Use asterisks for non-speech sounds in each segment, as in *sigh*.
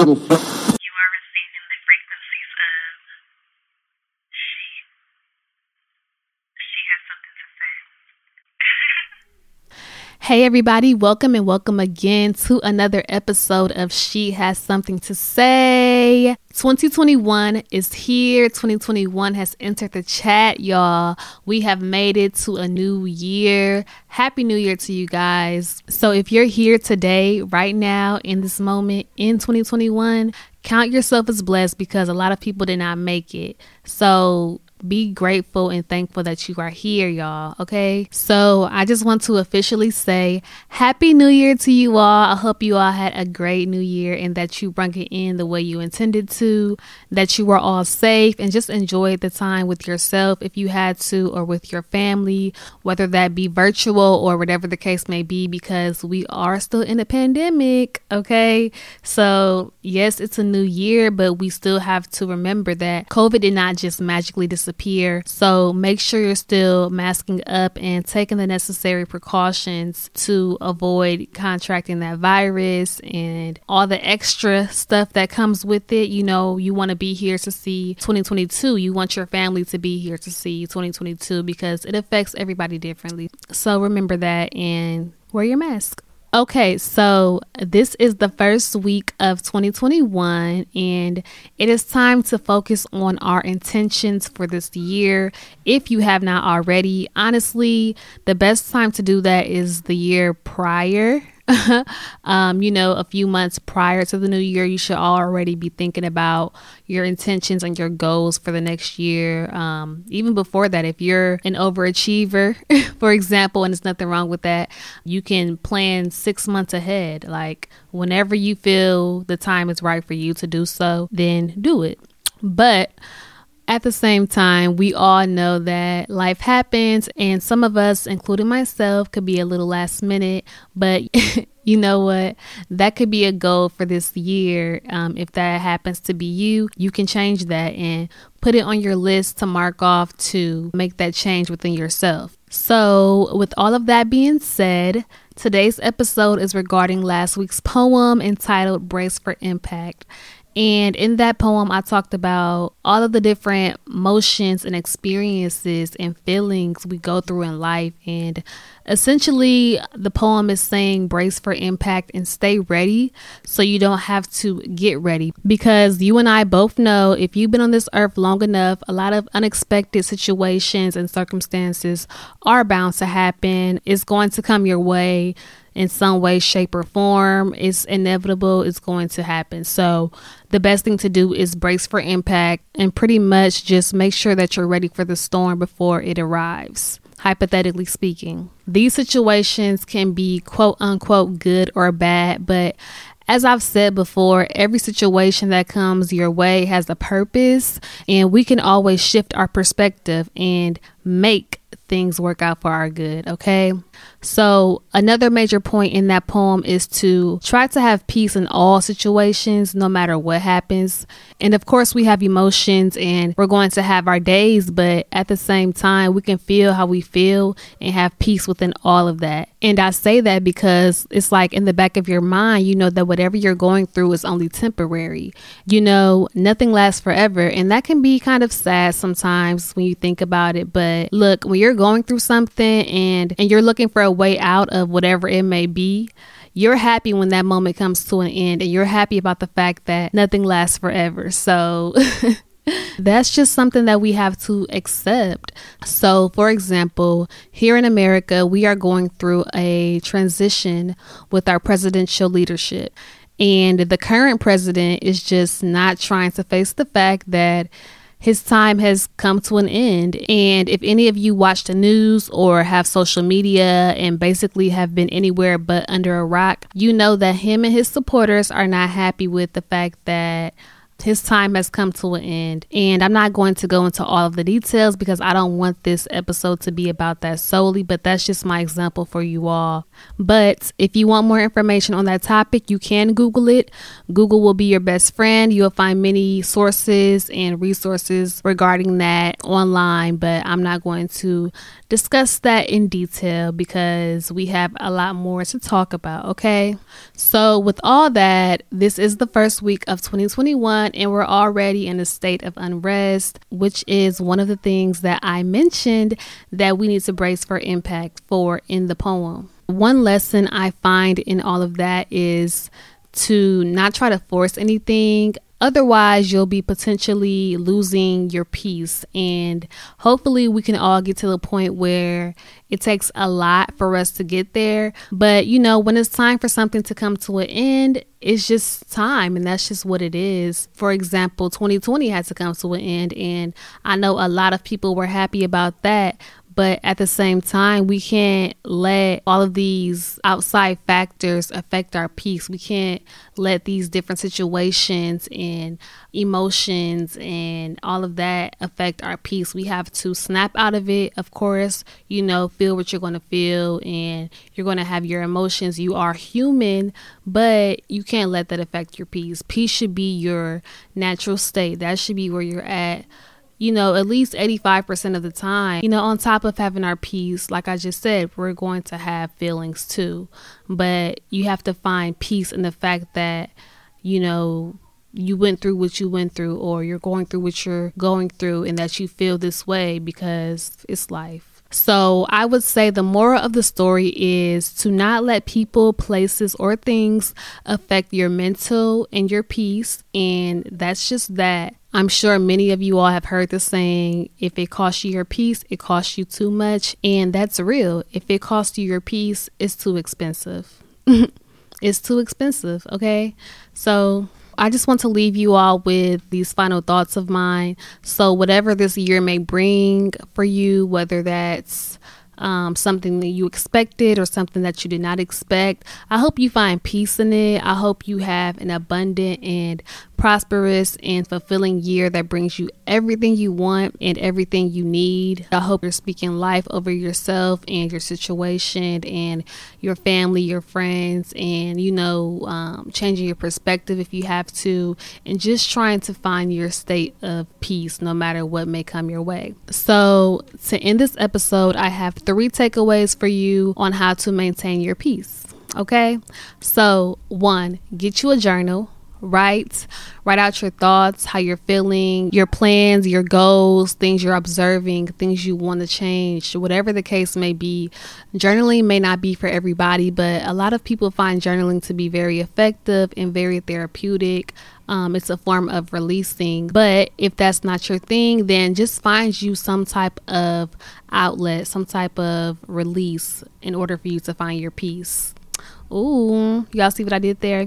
えっ? Hey, everybody, welcome and welcome again to another episode of She Has Something to Say. 2021 is here. 2021 has entered the chat, y'all. We have made it to a new year. Happy New Year to you guys. So, if you're here today, right now, in this moment in 2021, count yourself as blessed because a lot of people did not make it. So, be grateful and thankful that you are here, y'all. Okay. So I just want to officially say Happy New Year to you all. I hope you all had a great new year and that you brung it in the way you intended to, that you were all safe and just enjoyed the time with yourself if you had to, or with your family, whether that be virtual or whatever the case may be, because we are still in a pandemic. Okay. So, yes, it's a new year, but we still have to remember that COVID did not just magically disappear disappear. So make sure you're still masking up and taking the necessary precautions to avoid contracting that virus and all the extra stuff that comes with it. You know, you want to be here to see 2022. You want your family to be here to see 2022 because it affects everybody differently. So remember that and wear your mask. Okay, so this is the first week of 2021, and it is time to focus on our intentions for this year. If you have not already, honestly, the best time to do that is the year prior *laughs* um, you know, a few months prior to the new year, you should already be thinking about your intentions and your goals for the next year. Um, even before that, if you're an overachiever, *laughs* for example, and there's nothing wrong with that, you can plan six months ahead. Like whenever you feel the time is right for you to do so, then do it. But at the same time, we all know that life happens, and some of us, including myself, could be a little last minute. But *laughs* you know what? That could be a goal for this year. Um, if that happens to be you, you can change that and put it on your list to mark off to make that change within yourself. So, with all of that being said, today's episode is regarding last week's poem entitled Brace for Impact. And in that poem, I talked about all of the different motions and experiences and feelings we go through in life. And essentially, the poem is saying brace for impact and stay ready so you don't have to get ready. Because you and I both know if you've been on this earth long enough, a lot of unexpected situations and circumstances are bound to happen. It's going to come your way in some way, shape, or form. It's inevitable, it's going to happen. So, the best thing to do is brace for impact and pretty much just make sure that you're ready for the storm before it arrives. Hypothetically speaking, these situations can be quote unquote good or bad, but as I've said before, every situation that comes your way has a purpose, and we can always shift our perspective and make things work out for our good, okay? So, another major point in that poem is to try to have peace in all situations, no matter what happens. And of course, we have emotions and we're going to have our days, but at the same time, we can feel how we feel and have peace within all of that. And I say that because it's like in the back of your mind, you know that whatever you're going through is only temporary. You know, nothing lasts forever. And that can be kind of sad sometimes when you think about it. But look, when you're going through something and and you're looking for a way out of whatever it may be, you're happy when that moment comes to an end and you're happy about the fact that nothing lasts forever. So *laughs* That's just something that we have to accept. So, for example, here in America, we are going through a transition with our presidential leadership. And the current president is just not trying to face the fact that his time has come to an end. And if any of you watch the news or have social media and basically have been anywhere but under a rock, you know that him and his supporters are not happy with the fact that his time has come to an end. And I'm not going to go into all of the details because I don't want this episode to be about that solely, but that's just my example for you all. But if you want more information on that topic, you can Google it. Google will be your best friend. You'll find many sources and resources regarding that online, but I'm not going to discuss that in detail because we have a lot more to talk about, okay? So, with all that, this is the first week of 2021 and we're already in a state of unrest, which is one of the things that I mentioned that we need to brace for impact for in the poem. One lesson I find in all of that is to not try to force anything. Otherwise, you'll be potentially losing your peace. And hopefully, we can all get to the point where it takes a lot for us to get there. But, you know, when it's time for something to come to an end, it's just time. And that's just what it is. For example, 2020 had to come to an end. And I know a lot of people were happy about that. But at the same time, we can't let all of these outside factors affect our peace. We can't let these different situations and emotions and all of that affect our peace. We have to snap out of it, of course, you know, feel what you're going to feel and you're going to have your emotions. You are human, but you can't let that affect your peace. Peace should be your natural state, that should be where you're at you know, at least 85% of the time, you know, on top of having our peace, like I just said, we're going to have feelings too. But you have to find peace in the fact that, you know, you went through what you went through, or you're going through what you're going through, and that you feel this way because it's life. So I would say the moral of the story is to not let people, places, or things affect your mental and your peace. And that's just that. I'm sure many of you all have heard the saying, if it costs you your peace, it costs you too much. And that's real. If it costs you your peace, it's too expensive. *laughs* it's too expensive, okay? So I just want to leave you all with these final thoughts of mine. So, whatever this year may bring for you, whether that's um, something that you expected or something that you did not expect. I hope you find peace in it. I hope you have an abundant and prosperous and fulfilling year that brings you everything you want and everything you need. I hope you're speaking life over yourself and your situation and your family, your friends, and you know, um, changing your perspective if you have to, and just trying to find your state of peace no matter what may come your way. So, to end this episode, I have three takeaways for you on how to maintain your peace. Okay, so one, get you a journal write write out your thoughts how you're feeling your plans your goals things you're observing things you want to change. Whatever the case may be journaling may not be for everybody but a lot of people find journaling to be very effective and very therapeutic. Um, it's a form of releasing. But if that's not your thing then just find you some type of outlet some type of release in order for you to find your peace. Ooh, y'all see what I did there?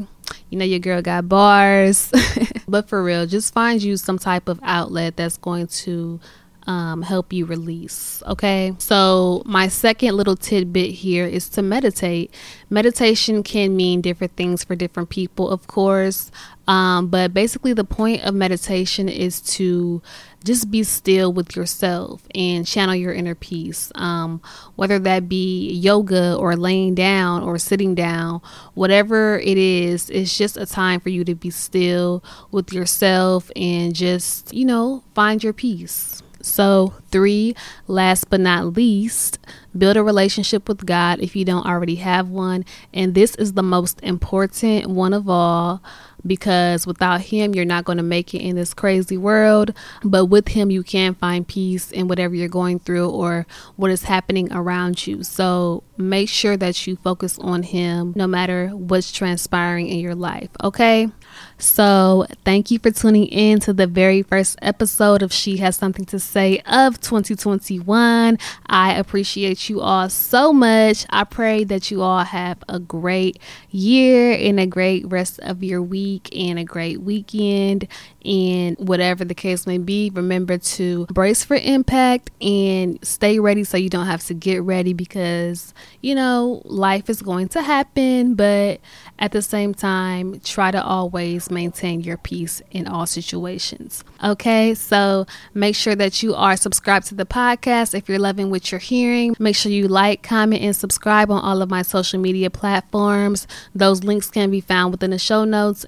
You know, your girl got bars. *laughs* but for real, just find you some type of outlet that's going to um, help you release. Okay. So, my second little tidbit here is to meditate. Meditation can mean different things for different people, of course. Um, but basically, the point of meditation is to just be still with yourself and channel your inner peace. Um, whether that be yoga or laying down or sitting down, whatever it is, it's just a time for you to be still with yourself and just, you know, find your peace. So, three, last but not least, build a relationship with God if you don't already have one. And this is the most important one of all because without Him, you're not going to make it in this crazy world. But with Him, you can find peace in whatever you're going through or what is happening around you. So make sure that you focus on Him no matter what's transpiring in your life. Okay. So, thank you for tuning in to the very first episode of She Has Something to Say of 2021. I appreciate you all so much. I pray that you all have a great year and a great rest of your week and a great weekend. And whatever the case may be, remember to brace for impact and stay ready so you don't have to get ready because, you know, life is going to happen. But at the same time, try to always maintain your peace in all situations. Okay, so make sure that you are subscribed to the podcast if you're loving what you're hearing. Make sure you like, comment, and subscribe on all of my social media platforms. Those links can be found within the show notes,